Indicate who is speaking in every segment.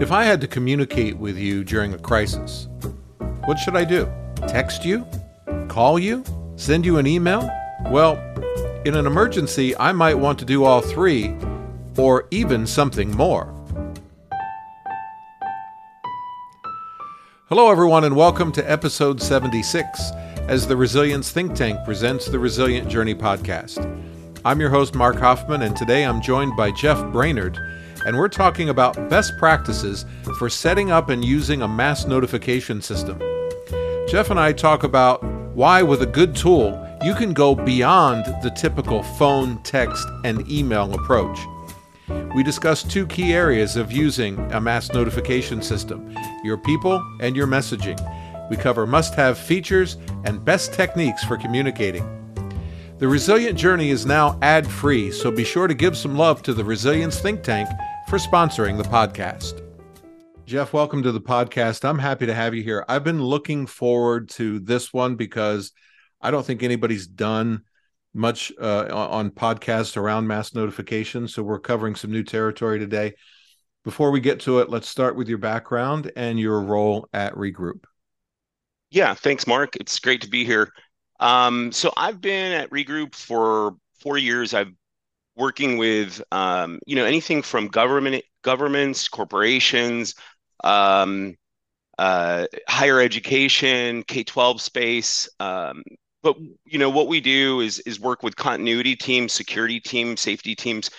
Speaker 1: If I had to communicate with you during a crisis, what should I do? Text you? Call you? Send you an email? Well, in an emergency, I might want to do all three, or even something more. Hello, everyone, and welcome to episode 76 as the Resilience Think Tank presents the Resilient Journey podcast. I'm your host, Mark Hoffman, and today I'm joined by Jeff Brainard and we're talking about best practices for setting up and using a mass notification system. Jeff and I talk about why, with a good tool, you can go beyond the typical phone, text, and email approach. We discuss two key areas of using a mass notification system your people and your messaging. We cover must have features and best techniques for communicating. The Resilient Journey is now ad free, so be sure to give some love to the Resilience Think Tank for sponsoring the podcast. Jeff, welcome to the podcast. I'm happy to have you here. I've been looking forward to this one because I don't think anybody's done much uh, on podcasts around mass notification. So we're covering some new territory today. Before we get to it, let's start with your background and your role at Regroup.
Speaker 2: Yeah, thanks, Mark. It's great to be here. Um, so I've been at Regroup for four years. I've working with um, you know anything from government governments, corporations, um, uh, higher education, K twelve space. Um, but you know what we do is is work with continuity teams, security teams, safety teams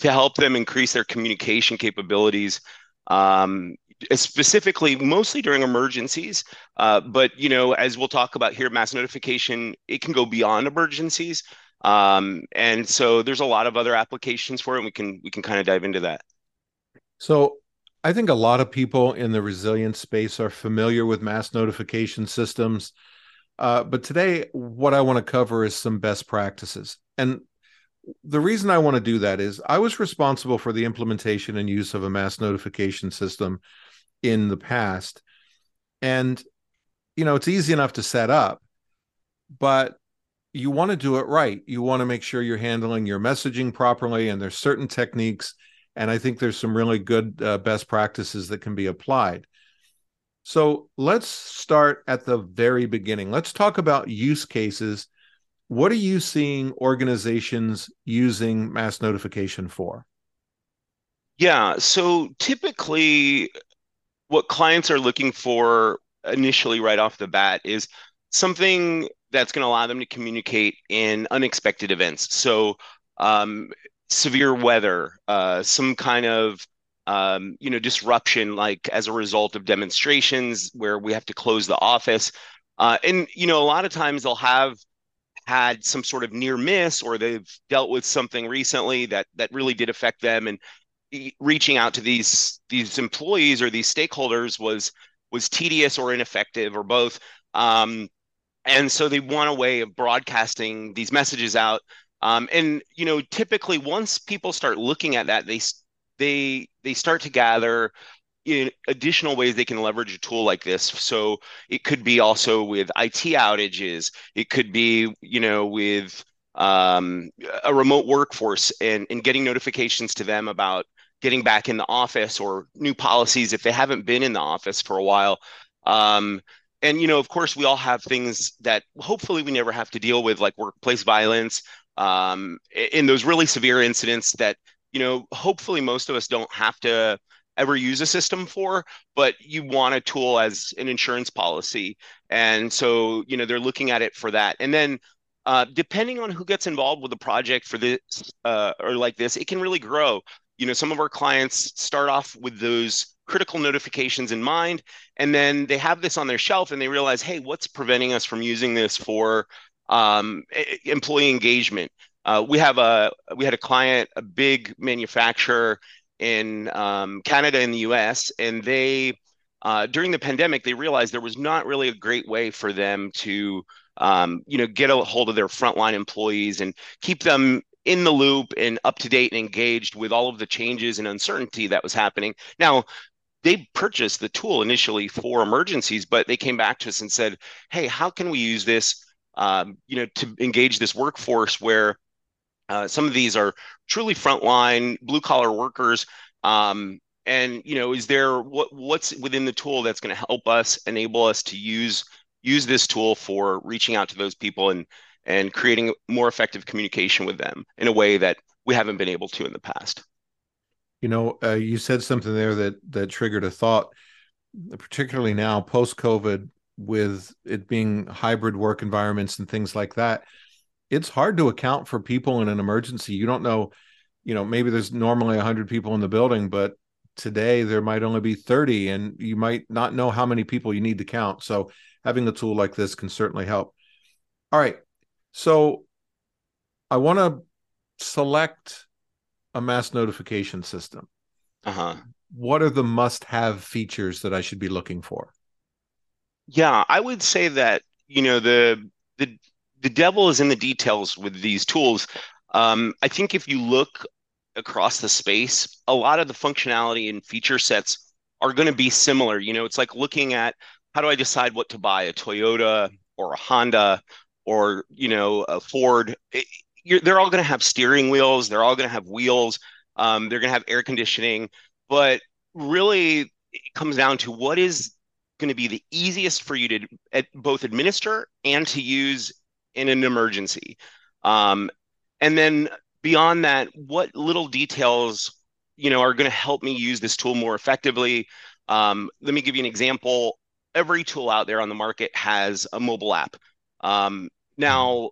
Speaker 2: to help them increase their communication capabilities. Um, specifically mostly during emergencies uh, but you know as we'll talk about here mass notification it can go beyond emergencies um, and so there's a lot of other applications for it we can we can kind of dive into that.
Speaker 1: So i think a lot of people in the resilience space are familiar with mass notification systems uh, but today what i want to cover is some best practices. And the reason i want to do that is i was responsible for the implementation and use of a mass notification system in the past and you know it's easy enough to set up but you want to do it right. You want to make sure you're handling your messaging properly, and there's certain techniques. And I think there's some really good uh, best practices that can be applied. So let's start at the very beginning. Let's talk about use cases. What are you seeing organizations using mass notification for?
Speaker 2: Yeah. So typically, what clients are looking for initially right off the bat is something that's going to allow them to communicate in unexpected events. So, um, severe weather, uh, some kind of um, you know disruption, like as a result of demonstrations where we have to close the office, uh, and you know a lot of times they'll have had some sort of near miss or they've dealt with something recently that that really did affect them and reaching out to these these employees or these stakeholders was was tedious or ineffective or both. Um, and so they want a way of broadcasting these messages out. Um, and you know typically once people start looking at that they they they start to gather in additional ways they can leverage a tool like this. So it could be also with it outages. It could be you know with um, a remote workforce and, and getting notifications to them about getting back in the office or new policies if they haven't been in the office for a while. Um, and you know of course we all have things that hopefully we never have to deal with like workplace violence um, in those really severe incidents that you know hopefully most of us don't have to ever use a system for but you want a tool as an insurance policy. And so you know they're looking at it for that. And then uh, depending on who gets involved with the project for this uh, or like this it can really grow you know some of our clients start off with those critical notifications in mind and then they have this on their shelf and they realize hey what's preventing us from using this for um, employee engagement? Uh, we have a we had a client a big manufacturer in um, canada and the us and they uh, during the pandemic they realized there was not really a great way for them to um, you know get a hold of their frontline employees and keep them in the loop and up to date and engaged with all of the changes and uncertainty that was happening. Now, they purchased the tool initially for emergencies, but they came back to us and said, "Hey, how can we use this, um, you know, to engage this workforce where uh, some of these are truly frontline blue collar workers." Um, and you know is there what what's within the tool that's going to help us enable us to use use this tool for reaching out to those people and and creating more effective communication with them in a way that we haven't been able to in the past.
Speaker 1: You know uh, you said something there that that triggered a thought particularly now post covid with it being hybrid work environments and things like that. It's hard to account for people in an emergency. You don't know you know maybe there's normally 100 people in the building but today there might only be 30 and you might not know how many people you need to count. So having a tool like this can certainly help. All right so i want to select a mass notification system.
Speaker 2: Uh-huh.
Speaker 1: What are the must have features that i should be looking for?
Speaker 2: Yeah i would say that you know the the the devil is in the details with these tools. Um, i think if you look across the space, a lot of the functionality and feature sets are going to be similar. You know, it's like looking at how do I decide what to buy, a Toyota or a Honda or, you know, a Ford. It, they're all going to have steering wheels. They're all going to have wheels. Um, they're going to have air conditioning. But really, it comes down to what is going to be the easiest for you to both administer and to use in an emergency. Um, and then beyond that, what little details you know are going to help me use this tool more effectively? Um, let me give you an example. Every tool out there on the market has a mobile app. Um, now,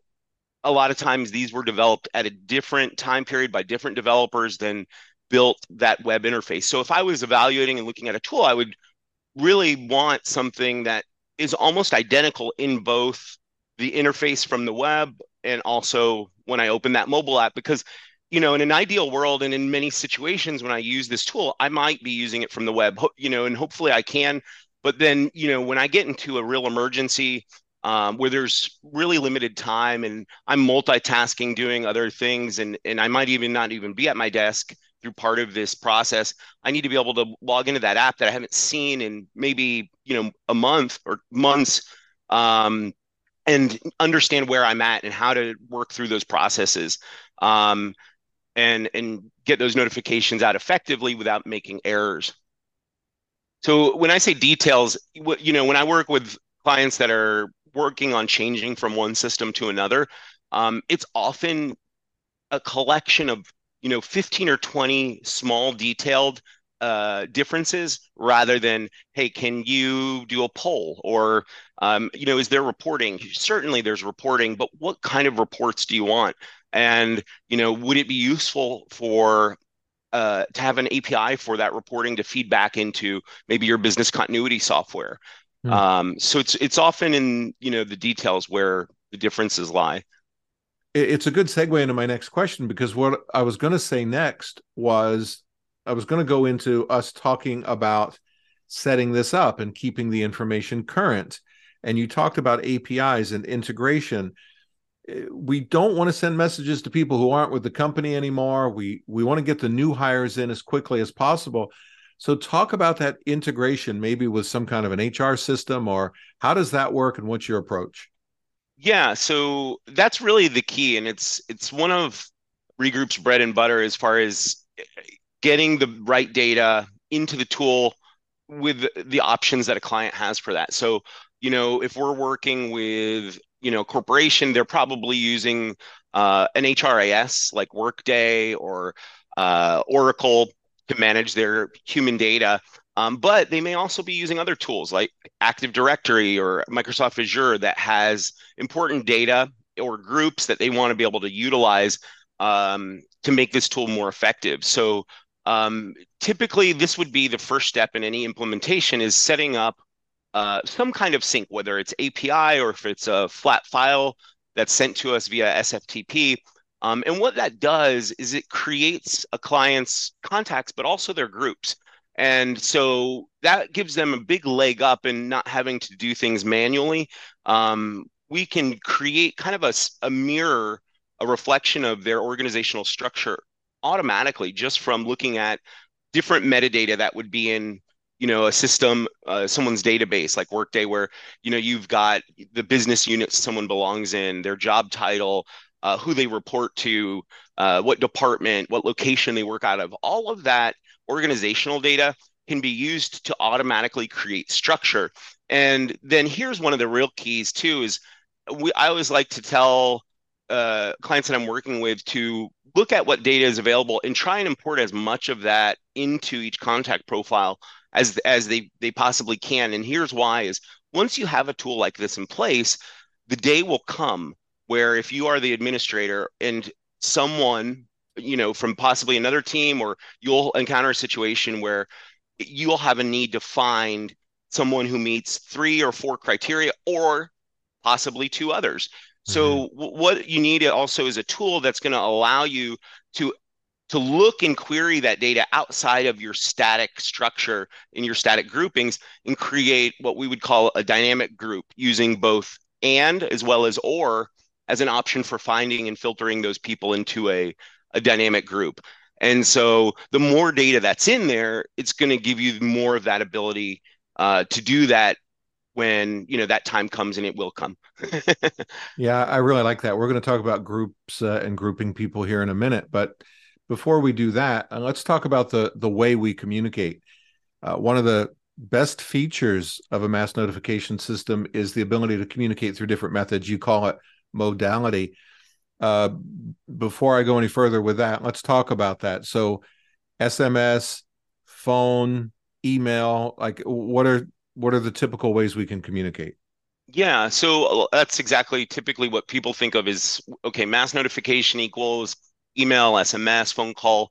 Speaker 2: a lot of times these were developed at a different time period by different developers than built that web interface. So if I was evaluating and looking at a tool, I would really want something that is almost identical in both the interface from the web and also when I open that mobile app because you know in an ideal world and in many situations when I use this tool I might be using it from the web you know and hopefully I can but then you know when I get into a real emergency um, where there's really limited time and I'm multitasking doing other things and and I might even not even be at my desk through part of this process I need to be able to log into that app that I haven't seen in maybe you know a month or months um, and understand where I'm at and how to work through those processes um, and and get those notifications out effectively without making errors. So when I say details, you know, when I work with clients that are working on changing from one system to another, um, it's often a collection of you know 15 or 20 small detailed uh, differences rather than hey can you do a poll? Or um, you know is there reporting? Certainly there's reporting but what kind of reports do you want? And you know would it be useful for uh, to have an api for that reporting to feed back into maybe your business continuity software hmm. um, so it's it's often in you know the details where the differences lie
Speaker 1: it's a good segue into my next question because what I was going to say next was I was going to go into us talking about setting this up and keeping the information current. And you talked about APIs and integration. Eh, we don't want to send messages to people who aren't with the company anymore. We we want to get the new hires in as quickly as possible. So talk about that integration, maybe with some kind of an HR system, or how does that work, and what's your approach?
Speaker 2: Yeah, so that's really the key, and it's it's one of Regroup's bread and butter as far as getting the right data into the tool with the options that a client has for that. So, you know, if we're working with, you know, corporation, they're probably using uh, an HRIS like Workday or uh, Oracle to manage their human data. Um, but they may also be using other tools like Active Directory or Microsoft Azure that has important data or groups that they want to be able to utilize um, to make this tool more effective. So um, typically, this would be the first step in any implementation is setting up uh, some kind of sync, whether it's API or if it's a flat file that's sent to us via SFTP. Um, and what that does is it creates a client's contacts, but also their groups. And so that gives them a big leg up in not having to do things manually. Um, we can create kind of a, a mirror, a reflection of their organizational structure automatically just from looking at different metadata that would be in you know a system uh, someone's database like workday where you know you've got the business units someone belongs in their job title uh, who they report to uh, what department what location they work out of all of that organizational data can be used to automatically create structure. And then here's one of the real keys too is we I always like to tell uh, clients that I'm working with to look at what data is available and try and import as much of that into each contact profile as as they they possibly can. And here's why: is once you have a tool like this in place, the day will come where if you are the administrator and someone you know from possibly another team or you'll encounter a situation where you'll have a need to find someone who meets three or four criteria or possibly two others so mm-hmm. what you need also is a tool that's going to allow you to to look and query that data outside of your static structure in your static groupings and create what we would call a dynamic group using both and as well as or as an option for finding and filtering those people into a, a dynamic group. And so the more data that's in there, it's going to give you more of that ability uh, to do that when you know that time comes and it will come.
Speaker 1: Yeah i really like that. We're going to talk about groups uh, and grouping people here in a minute but before we do that uh, let's talk about the the way we communicate. Uh, one of the best features of a mass notification system is the ability to communicate through different methods. You call it modality uh, before i go any further with that let's talk about that so sms phone email like what are what are the typical ways we can communicate?
Speaker 2: Yeah, so uh, that's exactly typically what people think of is okay, mass notification equals email, SMS, phone call.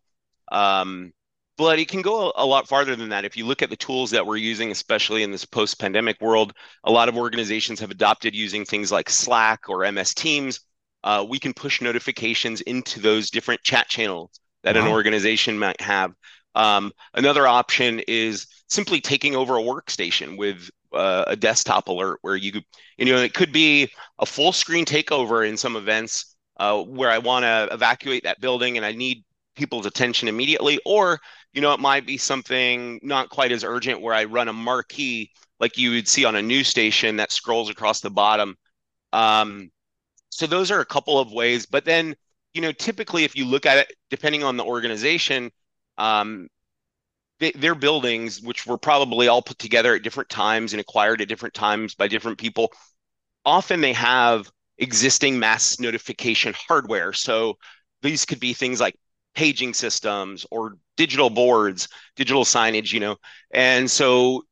Speaker 2: Um, but it can go a, lot farther than that. If you look at the tools that we're using, especially in this post pandemic world, a lot of organizations have adopted using things like Slack or MS Teams. Uh, we can push notifications into those different chat channels that wow. an organization might have. Um, another option is simply taking over a workstation with uh, a desktop alert where you you know it could be a full screen takeover in some events uh, where I want to evacuate that building and I need people's attention immediately, or you know it might be something not quite as urgent where I run a marquee like you would see on a news station that scrolls across the bottom. Um, so those are a couple of ways, but then you know typically if you look at it, depending on the organization, um, their buildings, which were probably all put together at different times and acquired at different times by different people, often they have existing mass notification hardware. So these could be things like paging systems or digital boards, digital signage, you know. And so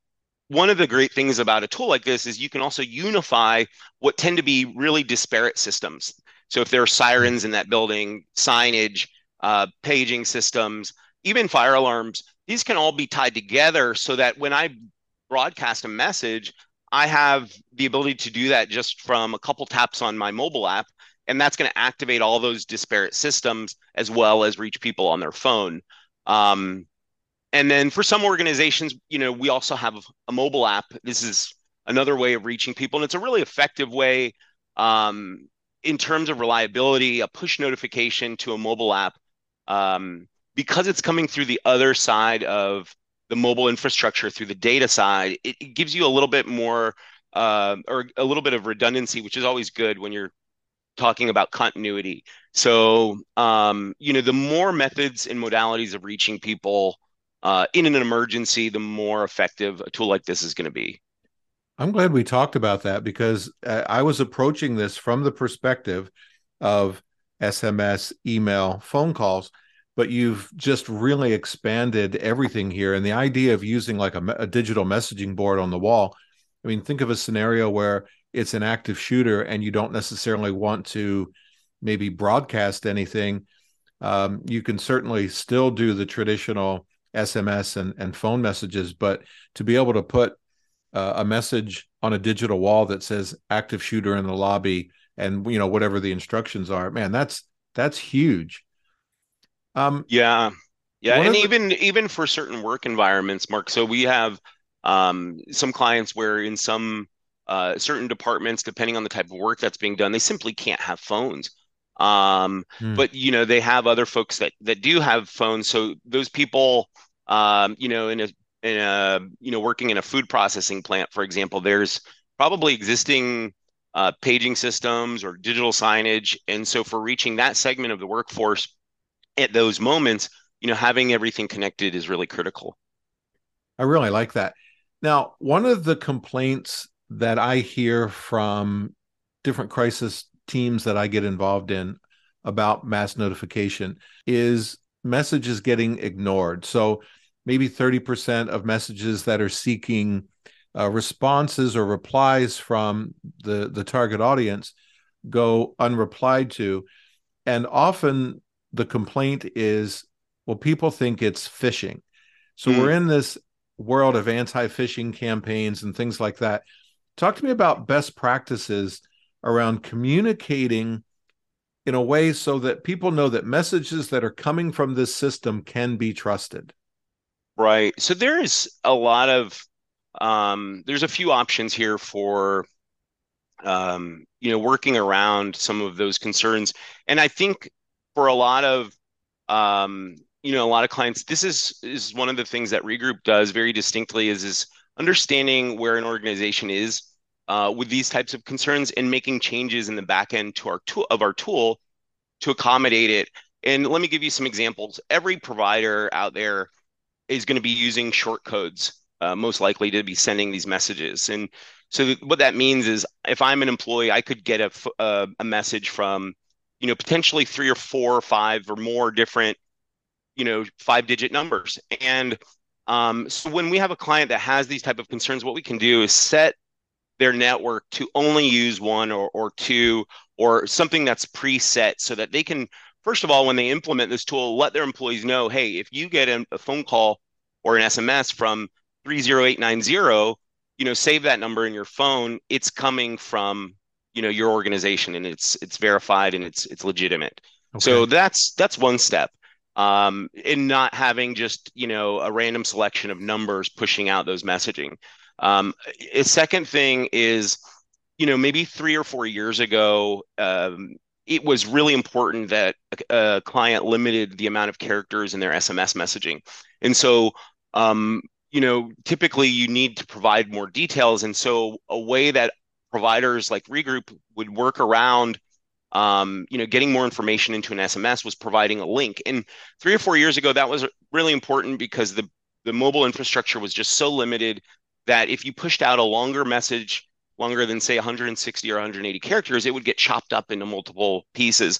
Speaker 2: one of the great things about a tool like this is you can also unify what tend to be really disparate systems. So if there are sirens in that building, signage, uh, paging systems, even fire alarms, these can all be tied together so that when I broadcast a message, I have the ability to do that just from a couple taps on my mobile app. And that's going to activate all those disparate systems as well as reach people on their phone. Um, and then for some organizations, you know, we also have a mobile app. This is another way of reaching people, and it's a really effective way um, in terms of reliability. A push notification to a mobile app um, because it's coming through the other side of the mobile infrastructure through the data side, it, it gives you a little bit more uh, or a little bit of redundancy, which is always good when you're talking about continuity. So, um, you know, the more methods and modalities of reaching people uh, in an emergency, the more effective a tool like this is going to be.
Speaker 1: I'm glad we talked about that because uh, I was approaching this from the perspective of SMS, email, phone calls but you've just really expanded everything here. And the idea of using like a, a, digital messaging board on the wall. I mean, think of a scenario where it's an active shooter and you don't necessarily want to maybe broadcast anything. Um, you can certainly still do the traditional SMS and, and phone messages, but to be able to put uh, a message on a digital wall that says active shooter in the lobby and you know whatever the instructions are man that's that's huge
Speaker 2: um, yeah, yeah, and the... even even for certain work environments, Mark. So we have um, some clients where in some uh, certain departments, depending on the type of work that's being done, they simply can't have phones. Um, hmm. But you know, they have other folks that that do have phones. So those people, um, you know, in a in a you know working in a food processing plant, for example, there's probably existing uh, paging systems or digital signage, and so for reaching that segment of the workforce at those moments, you know, having everything connected is really critical.
Speaker 1: I really like that. Now, one of the complaints that I hear from different crisis teams that I get involved in about mass notification is messages getting ignored. So maybe 30% of messages that are seeking uh, responses or replies from the, the target audience go unreplied to. And often the complaint is, well, people think it's phishing. So mm. we're in this world of anti phishing campaigns and things like that. Talk to me about best practices around communicating in a way so that people know that messages that are coming from this system can be trusted.
Speaker 2: Right. So there is a lot of um, there's a few options here for um, you know working around some of those concerns, and I think for a lot of um, you know a lot of clients, this is is one of the things that Regroup does very distinctly is is understanding where an organization is uh, with these types of concerns and making changes in the back end to our tool of our tool to accommodate it. And let me give you some examples. Every provider out there is going to be using short codes, uh, most likely to be sending these messages. And so what that means is, if I'm an employee, I could get a, uh, a message from, you know, potentially three or four or five or more different, you know, five-digit numbers. And um, so when we have a client that has these type of concerns, what we can do is set their network to only use one or, or two or something that's preset so that they can first of all when they implement this tool let their employees know hey if you get a, a phone call or an sms from 30890 you know save that number in your phone. It's coming from you know your organization and it's it's verified and it's it's legitimate. Okay. so that's that's one step um, in not having just you know a random selection of numbers pushing out those messaging um, a second thing is, you know, maybe three or four years ago, um, it was really important that a, a, client limited the amount of characters in their SMS messaging. And so, um, you know, typically you need to provide more details. And so, a way that providers like Regroup would work around um, you know, getting more information into an SMS was providing a link. And three or four years ago, that was really important because the the mobile infrastructure was just so limited that if you pushed out a longer message, longer than say 160 or 180 characters, it would get chopped up into multiple pieces.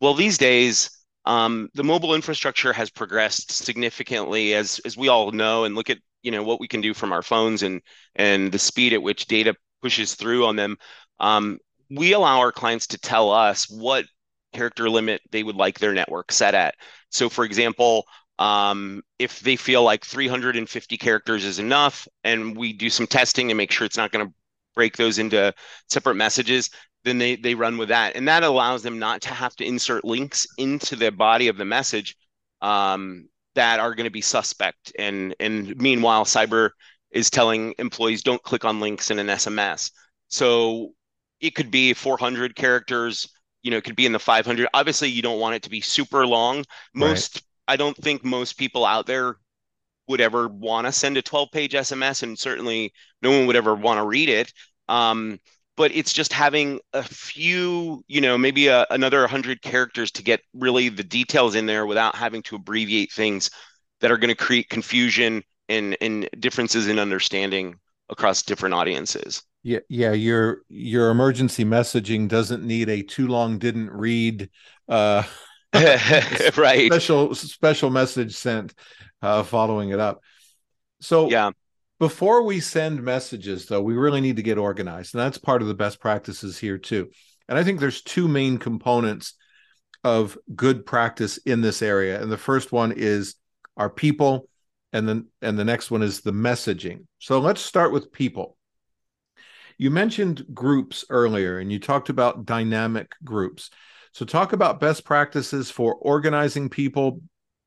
Speaker 2: Well, these days, um, the mobile infrastructure has progressed significantly, as as we all know, and look at you know what we can do from our phones and and the speed at which data pushes through on them. Um, we allow our clients to tell us what character limit they would like their network set at. So, for example, um, if they feel like 350 characters is enough, and we do some testing and make sure it's not going to break those into separate messages, then they they run with that, and that allows them not to have to insert links into the body of the message um, that are going to be suspect. And and meanwhile, cyber is telling employees don't click on links in an SMS. So it could be 400 characters. You know, it could be in the 500. Obviously, you don't want it to be super long. Most right I don't think most people out there would ever want to send a 12 page SMS, and certainly no one would ever want to read it. Um, but it's just having a few, you know, maybe a, another 100 characters to get really the details in there without having to abbreviate things that are going to create confusion and, and differences in understanding across different audiences.
Speaker 1: Yeah, yeah, your your emergency messaging doesn't need a too long didn't read uh
Speaker 2: right.
Speaker 1: Special special message sent uh, following it up. So
Speaker 2: yeah.
Speaker 1: before we send messages though we really need to get organized and that's part of the best practices here too. And i think there's two main components of good practice in this area and the first one is our people and then and the next one is the messaging. So let's start with people. You mentioned groups earlier and you talked about dynamic groups so, talk about best practices for organizing people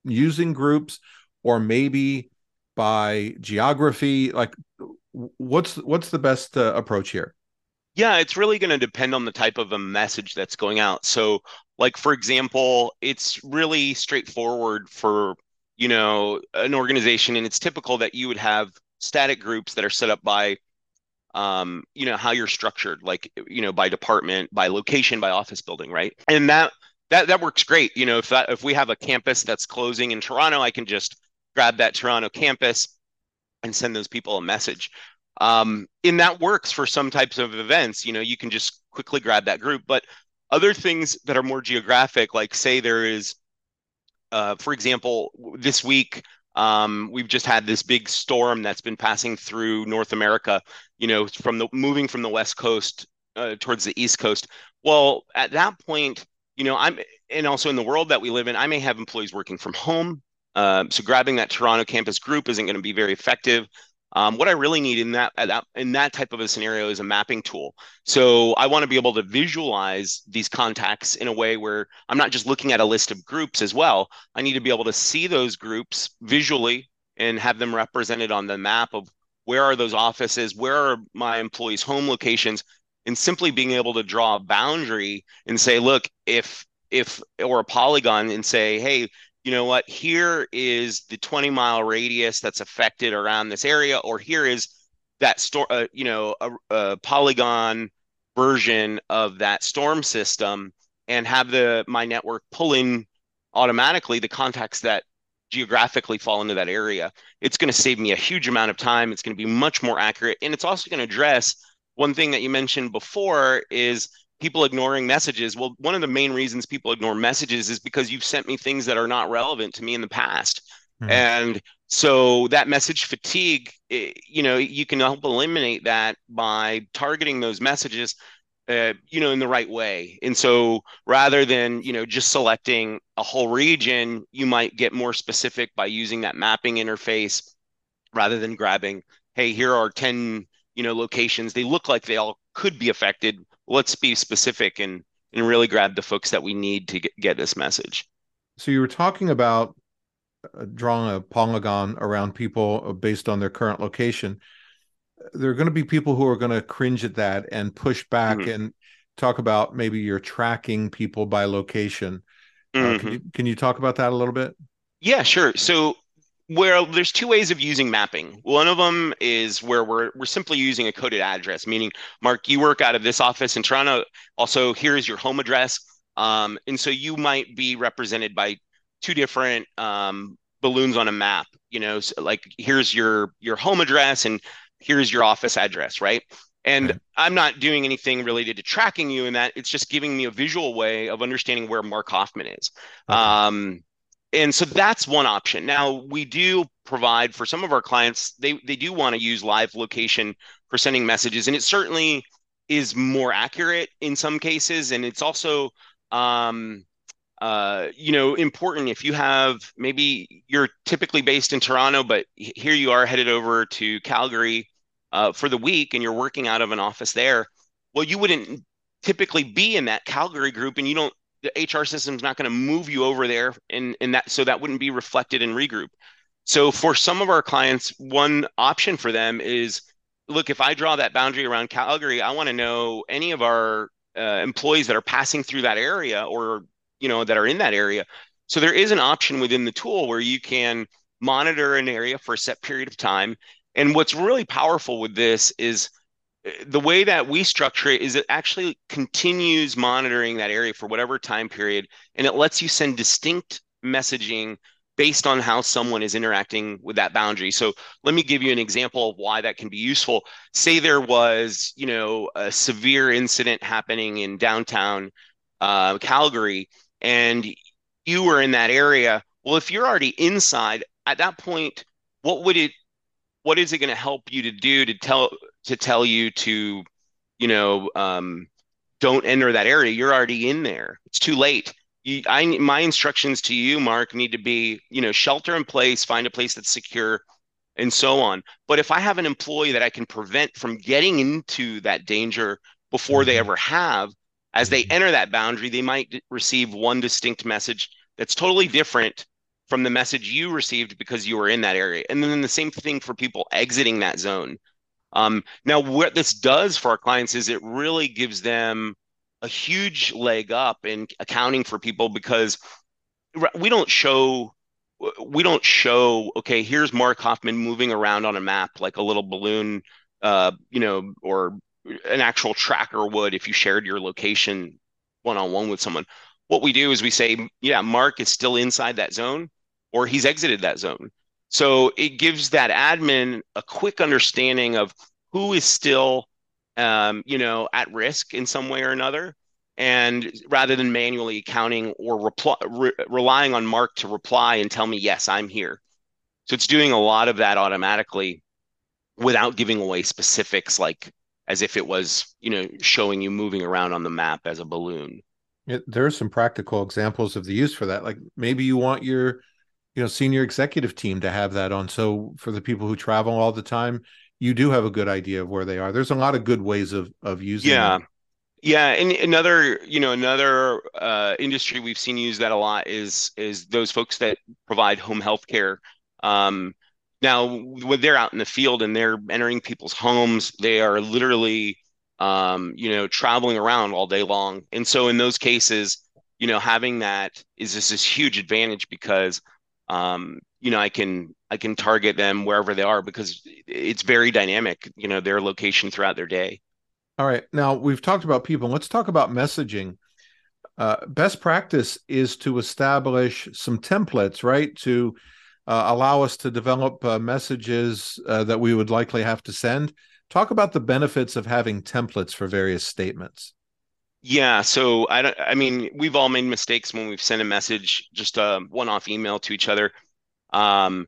Speaker 1: using groups, or maybe by geography. Like, what's what's the best uh, approach here?
Speaker 2: Yeah, it's really going to depend on the type of a message that's going out. So, like for example, it's really straightforward for you know an organization, and it's typical that you would have static groups that are set up by um, you know, how you're structured, like, you know, by department, by location, by office building, right? And that that that works great. You know, if that if we have a campus that's closing in Toronto, I can just grab that Toronto campus and send those people a message. Um, and that works for some types of events. You know, you can just quickly grab that group. But other things that are more geographic, like say there is, uh, for example, this week um, we've just had this big storm that's been passing through North America. You know, from the moving from the west coast uh, towards the east coast. Well, at that point, you know, I'm and also in the world that we live in, I may have employees working from home. Uh, so grabbing that Toronto campus group isn't going to be very effective. Um, what I really need in that, that in that type of a scenario is a mapping tool. So I want to be able to visualize these contacts in a way where I'm not just looking at a list of groups as well. I need to be able to see those groups visually and have them represented on the map of where are those offices, where are my employees' home locations, and simply being able to draw a boundary and say, look, if if or a polygon and say, hey, you know what, here is the 20 mile radius that's affected around this area, or here is that store, uh, you know, a, a polygon version of that storm system, and have the my network pull in automatically the contacts that geographically fall into that area. It's going to save me a huge amount of time. It's going to be much more accurate, and it's also going to address one thing that you mentioned before is people ignoring messages. Well, one of the main reasons people ignore messages is because you've sent me things that are not relevant to me in the past. Mm-hmm. And so that message fatigue, it, you know, you can help eliminate that by targeting those messages, uh, you know, in the right way. And so rather than, you know, just selecting a whole region, you might get more specific by using that mapping interface rather than grabbing, hey, here are 10, you know, locations. They look like they all could be affected let's be specific and and really grab the folks that we need to get, get this message.
Speaker 1: So you were talking about uh, drawing a polygon around people uh, based on their current location. There are going to be people who are going to cringe at that and push back mm-hmm. and talk about maybe you're tracking people by location. Mm-hmm. Uh, can, mm-hmm. you, can you talk about that a little bit?
Speaker 2: Yeah, sure. So where there's two ways of using mapping. One of them is where we're we're simply using a coded address, meaning Mark, you work out of this office in Toronto. Also, here's your home address, um, and so you might be represented by two different um, balloons on a map. You know, so like here's your your home address and here's your office address, right? And. I'm not doing anything related to tracking you in that. It's just giving me a visual way of understanding where Mark Hoffman is. Um, and so that's one option. Now we do provide for some of our clients, they they do want to use live location for sending messages, and it certainly is more accurate in some cases, and it's also um, uh, you know important if you have maybe you're typically based in Toronto, but here you are headed over to Calgary uh, for the week, and you're working out of an office there. Well, you wouldn't typically be in that Calgary group, and you don't the HR system is not going to move you over there, and and that so that wouldn't be reflected in regroup. So for some of our clients, one option for them is, look, if I draw that boundary around Calgary, I want to know any of our uh, employees that are passing through that area or you know that are in that area. So there is an option within the tool where you can monitor an area for a set period of time. And what's really powerful with this is the way that we structure it is it actually continues monitoring that area for whatever time period and it lets you send distinct messaging based on how someone is interacting with that boundary. So let me give you an example of why that can be useful. Say there was you know a severe incident happening in downtown uh, calgary and you were in that area. Well if you're already inside at that point what would it what is it going to help you to do to tell to tell you to, you know, um, don't enter that area. You're already in there. It's too late. You, I my instructions to you, Mark, need to be, you know, shelter in place, find a place that's secure, and so on. But if I have an employee that I can prevent from getting into that danger before they mm-hmm. ever have, as they mm-hmm. enter that boundary, they might receive one distinct message that's totally different from the message you received because you were in that area. And then the same thing for people exiting that zone. Um, now, what this does for our clients is it really gives them a huge leg up in accounting for people because we don't show we don't show okay here's mark hoffman moving around on a map like a little balloon uh, you know or an actual tracker would if you shared your location one-on-one with someone what we do is we say, yeah, Mark is still inside that zone or he's exited that zone. So it gives that admin a quick understanding of who is still, um, you know, at risk in some way or another. And rather than manually counting or re- relying on Mark to reply and tell me, yes, I'm here. So it's doing a lot of that automatically without giving away specifics like as if it was, you know, showing you moving around on the map as a balloon.
Speaker 1: It, there are some practical examples of the use for that. Like maybe you want your you know senior executive team to have that on. So for the people who travel all the time you do have a good idea of where they are. There's a lot of good ways of of using
Speaker 2: yeah. them. yeah and another you know another uh, industry we've seen use that a lot is is those folks that provide home health care. Um, now when they're out in the field and they're entering people's homes they are literally um, you know traveling around all day long. And so in those cases you know having that is just this huge advantage because um, you know, I can I can target them wherever they are because it's very dynamic. You know, their location throughout their day.
Speaker 1: All right, now we've talked about people. Let's talk about messaging. Uh, best practice is to establish some templates, right? To uh, allow us to develop uh, messages uh, that we would likely have to send. Talk about the benefits of having templates for various statements.
Speaker 2: Yeah, so I don't, I mean, we've all made mistakes when we've sent a message, just a one-off email to each other. Um,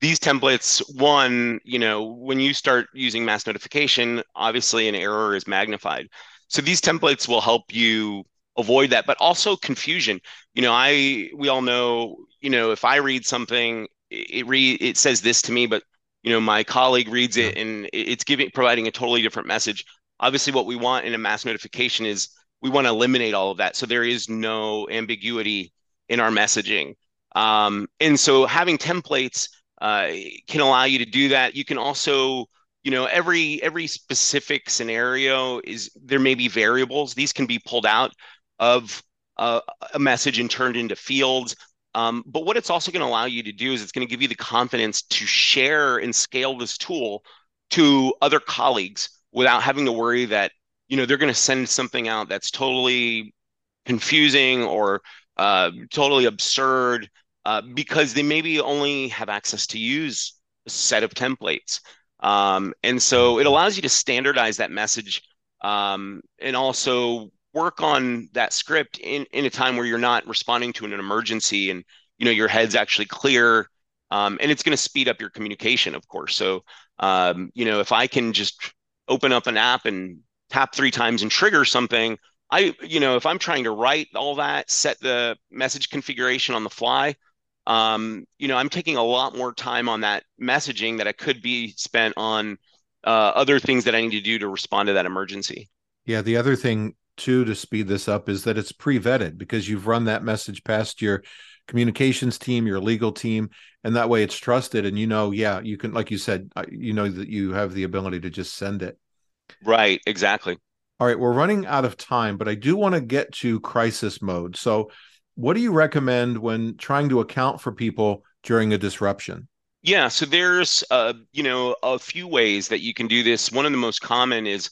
Speaker 2: these templates, one, you know, when you start using mass notification, obviously an error is magnified. So these templates will help you avoid that, but also confusion. You know, I we all know, you know, if I read something, it read it says this to me, but you know, my colleague reads it and it's giving providing a totally different message. Obviously, what we want in a mass notification is we want to eliminate all of that. So there is no ambiguity in our messaging. Um, and so having templates uh, can allow you to do that. You can also you know every every specific scenario is there may be variables. These can be pulled out of uh, a message and turned into fields. Um, but what it's also going to allow you to do is it's going to give you the confidence to share and scale this tool to other colleagues without having to worry that you know they're going to send something out that's totally confusing or uh, totally absurd uh, because they maybe only have access to use a set of templates. Um, and so it allows you to standardize that message um, and also work on that script in, in a time where you're not responding to an emergency and you know your head's actually clear um, and it's going to speed up your communication of course. So um, you know if i can just open up an app and tap three times and trigger something, I, you know, if I'm trying to write all that, set the message configuration on the fly, um, you know, I'm taking a lot more time on that messaging that I could be spent on uh, other things that I need to do to respond to that emergency.
Speaker 1: Yeah. The other thing too to speed this up is that it's pre-vetted because you've run that message past your communications team, your legal team, and that way it's trusted. And you know, yeah, you can, like you said, uh, you know that you have the ability to just send it.
Speaker 2: Right, exactly.
Speaker 1: All right, we're running out of time, but I do want to get to crisis mode. So, what do you recommend when trying to account for people during a disruption?
Speaker 2: Yeah, so there's uh, you know a few ways that you can do this. One of the most common is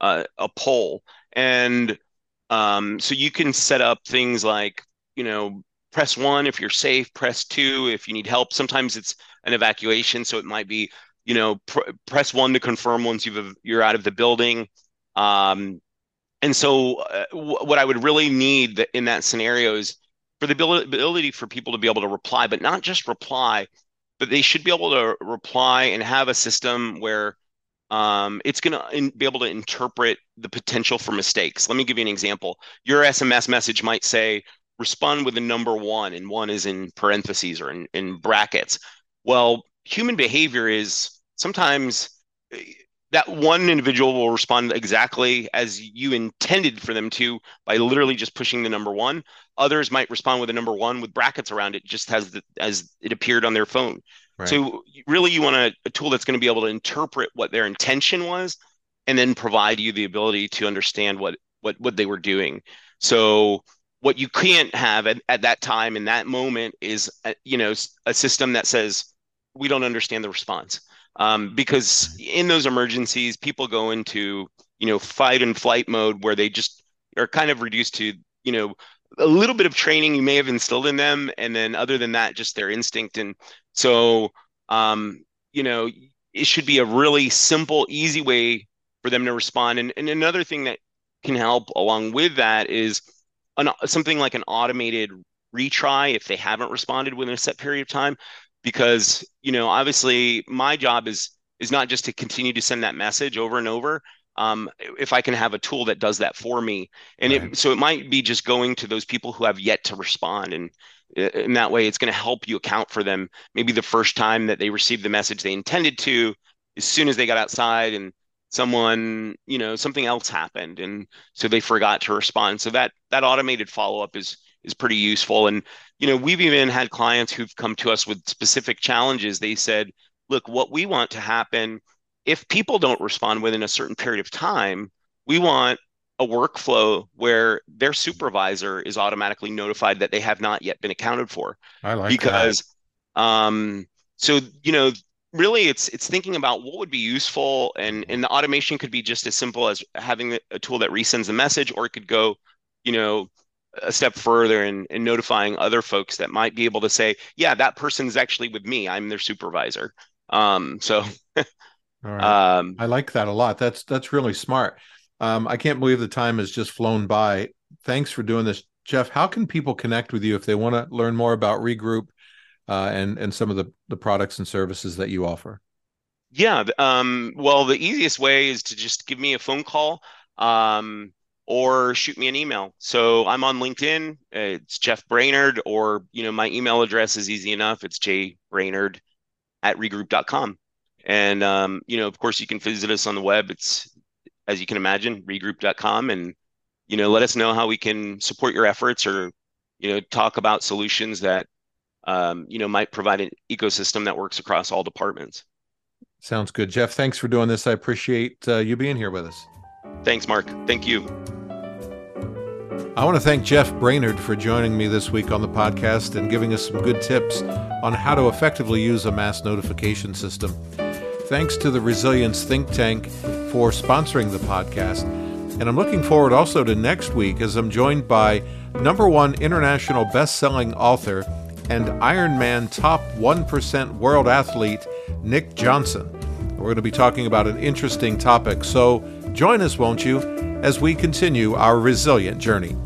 Speaker 2: uh, a poll, and um, so you can set up things like you know press one if you're safe, press two if you need help. Sometimes it's an evacuation, so it might be you know, pr- press one to confirm once you've you're out of the building. Um, and so, uh, w- what I would really need in that scenario is for the ability for people to be able to reply, but not just reply, but they should be able to reply and have a system where um, it's going to be able to interpret the potential for mistakes. Let me give you an example. Your SMS message might say, respond with the number one, and one is in parentheses or in, in brackets. Well, human behavior is sometimes eh, that one individual will respond exactly as you intended for them to by literally just pushing the number one. Others might respond with a number one with brackets around it, just as the, as it appeared on their phone. Right. So really, you want a, a tool that's going to be able to interpret what their intention was, and then provide you the ability to understand what what what they were doing. So what you can't have at, at that time in that moment is a, uh, you know a system that says we don't understand the response um, because in those emergencies, people go into you know fight and flight mode where they just are kind of reduced to you know a little bit of training you may have instilled in them, and then other than that, just their instinct. And so, um, you know, it should be a really simple, easy way for them to respond. And, and another thing that can help along with that is an, something like an automated retry if they haven't responded within a set period of time because you know obviously my job is is not just to continue to send that message over and over um, if I can have a tool that does that for me. And right. it, so it might be just going to those people who have yet to respond. And in that way, it's going to help you account for them. Maybe the first time that they received the message they intended to, as soon as they got outside and someone, you know, something else happened. And so they forgot to respond. So that, that automated follow-up is, is pretty useful. And, you know, we've even had clients who've come to us with specific challenges. They said, look, what we want to happen if people don't respond within a certain period of time, we want a workflow where their supervisor is automatically notified that they have not yet been accounted for.
Speaker 1: I like
Speaker 2: because, that. um, so you know, really, it's it's thinking about what would be useful, and and the automation could be just as simple as having a tool that resends the message, or it could go, you know, a step further and, and notifying other folks that might be able to say, yeah, that person is actually with me. I'm their supervisor. Um, so
Speaker 1: Um, I like that a lot. That's that's really smart. Um, I can't believe the time has just flown by. Thanks for doing this, Jeff. How can people connect with you if they want to learn more about Regroup uh, and and some of the the products and services that you offer?
Speaker 2: Yeah. Um, well, the easiest way is to just give me a phone call um, or shoot me an email. So I'm on LinkedIn. It's Jeff Brainard, or you know my email address is easy enough. It's jbrainard at regroup.com. And um, you know, of course, you can visit us on the web. It's as you can imagine, regroup.com, and you know, let us know how we can support your efforts, or you know, talk about solutions that um, you know might provide an ecosystem that works across all departments.
Speaker 1: Sounds good, Jeff. Thanks for doing this. I appreciate uh, you being here with us.
Speaker 2: Thanks, Mark. Thank you.
Speaker 1: I want to thank Jeff Brainard for joining me this week on the podcast and giving us some good tips on how to effectively use a mass notification system. Thanks to the Resilience Think Tank for sponsoring the podcast. And I'm looking forward also to next week as I'm joined by number one international best-selling author and Ironman top 1% world athlete, Nick Johnson. We're going to be talking about an interesting topic. So join us, won't you, as we continue our resilient journey.